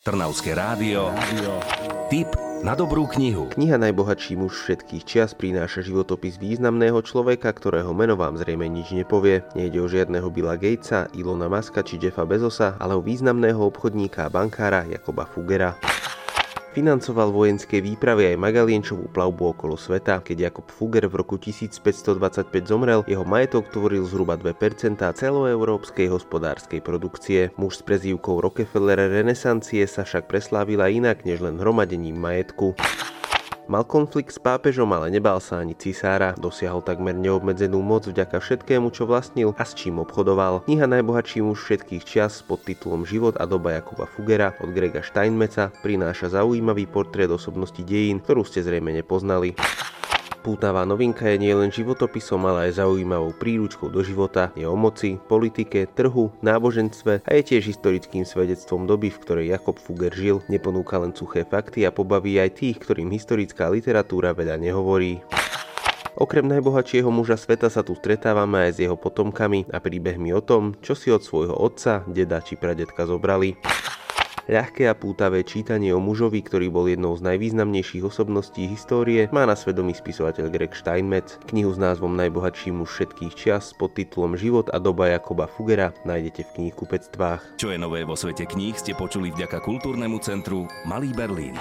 Trnavské rádio. Tip na dobrú knihu. Kniha Najbohatší muž všetkých čias prináša životopis významného človeka, ktorého meno vám zrejme nič nepovie. Nejde o žiadneho Billa Gatesa, Ilona Maska či Jeffa Bezosa, ale o významného obchodníka a bankára Jakoba Fugera. Financoval vojenské výpravy aj Magalienčovú plavbu okolo sveta. Keď Jakob Fugger v roku 1525 zomrel, jeho majetok tvoril zhruba 2% celoeurópskej hospodárskej produkcie. Muž s prezývkou Rockefeller renesancie sa však preslávila inak než len hromadením majetku. Mal konflikt s pápežom, ale nebal sa ani cisára. Dosiahol takmer neobmedzenú moc vďaka všetkému, čo vlastnil a s čím obchodoval. Kniha Najbohatší muž všetkých čas pod titulom Život a doba Jakuba Fugera od Grega Steinmeca prináša zaujímavý portrét osobnosti dejín, ktorú ste zrejme nepoznali. Pútavá novinka je nielen životopisom, ale aj zaujímavou príručkou do života. Je o moci, politike, trhu, náboženstve a je tiež historickým svedectvom doby, v ktorej Jakob Fugger žil. Neponúka len suché fakty a pobaví aj tých, ktorým historická literatúra veľa nehovorí. Okrem najbohatšieho muža sveta sa tu stretávame aj s jeho potomkami a príbehmi o tom, čo si od svojho otca, deda či pradetka zobrali. Ľahké a pútavé čítanie o mužovi, ktorý bol jednou z najvýznamnejších osobností histórie, má na svedomí spisovateľ Greg Steinmetz. Knihu s názvom Najbohatší muž všetkých čias pod titulom Život a doba Jakoba Fugera nájdete v knihkupectvách. Čo je nové vo svete kníh ste počuli vďaka kultúrnemu centru Malý Berlín.